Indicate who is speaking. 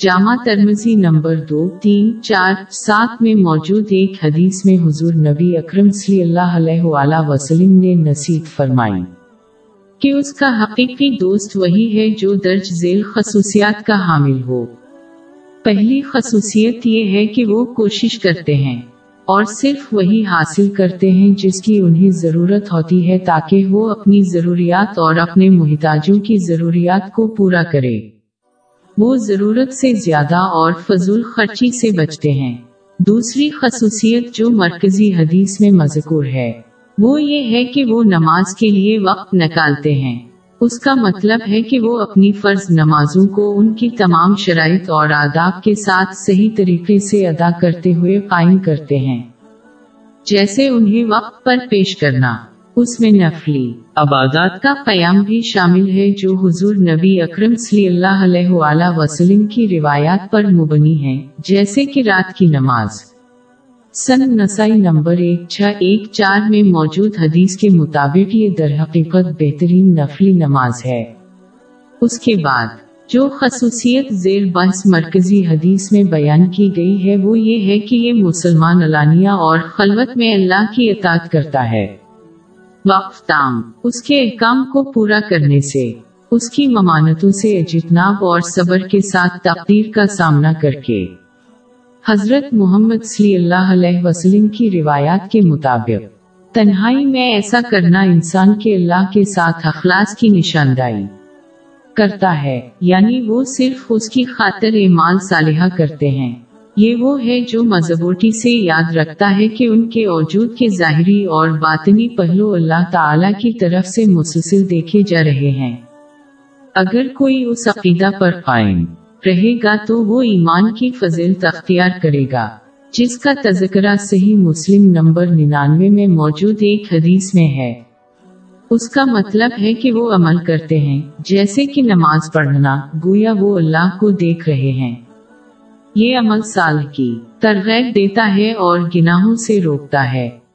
Speaker 1: جامع ترمزی number دو، تین، چار، سات میں موجود ایک حدیث میں حضور نبی اکرم صلی اللہ علیہ وآلہ وسلم نے نصیب فرمائی کہ اس کا حقیقی دوست وہی ہے جو درج ذیل خصوصیات کا حامل ہو۔ پہلی خصوصیت یہ ہے کہ وہ کوشش کرتے ہیں اور صرف وہی حاصل کرتے ہیں جس کی انہیں ضرورت ہوتی ہے تاکہ وہ اپنی ضروریات اور اپنے محتاجوں کی ضروریات کو پورا کرے۔ وہ ضرورت سے زیادہ اور فضول خرچی سے بچتے ہیں۔ دوسری خصوصیت جو مرکزی حدیث میں مذکور ہے، وہ یہ ہے کہ وہ نماز کے لیے وقت نکالتے ہیں۔ اس کا مطلب ہے کہ وہ اپنی فرض نمازوں کو ان کی تمام شرائط اور آداب کے ساتھ صحیح طریقے سے ادا کرتے ہوئے قائم کرتے ہیں۔ جیسے انہیں وقت پر پیش کرنا۔ اس میں نفلی عبادات کا قیام بھی شامل ہے جو حضور نبی اکرم صلی اللہ علیہ وآلہ وسلم کی روایات پر مبنی ہے جیسے کہ رات کی نماز۔ سن نسائی نمبر ایک چھ ایک چار میں موجود حدیث کے مطابق یہ درحقیقت بہترین نفلی نماز ہے۔ اس کے بعد، جو خصوصیت زیر بحث مرکزی حدیث میں بیان کی گئی ہے، وہ یہ ہے کہ یہ مسلمان علانیہ اور خلوت میں اللہ کی اطاعت کرتا ہے۔ وقف تام اس کے احکام کو پورا کرنے سے، اس کی ممانتوں سے اجتناب اور صبر کے ساتھ تقدیر کا سامنا کر کے۔ حضرت محمد صلی اللہ علیہ وسلم کی روایات کے مطابق، تنہائی میں ایسا کرنا انسان کے اللہ کے ساتھ اخلاص کی نشاندہی کرتا ہے یعنی وہ صرف اس کی خاطر اعمال صالحہ کرتے ہیں۔ یہ وہ ہے جو مضبوطی سے یاد رکھتا ہے کہ ان کے وجود کے ظاہری اور باطنی پہلو اللہ تعالیٰ کی طرف سے مسلسل دیکھے جا رہے ہیں۔ اگر کوئی اس عقیدہ پر قائم رہے گا تو وہ ایمان کی فضل اختیار کرے گا۔ جس کا تذکرہ صحیح مسلم نمبر ننانوے میں موجود ایک حدیث میں ہے۔ اس کا مطلب ہے کہ وہ عمل کرتے ہیں، جیسے کہ نماز پڑھنا، گویا وہ اللہ کو دیکھ رہے ہیں۔ یہ عمل سال کی ترغیب دیتا ہے اور گناہوں سے روکتا ہے۔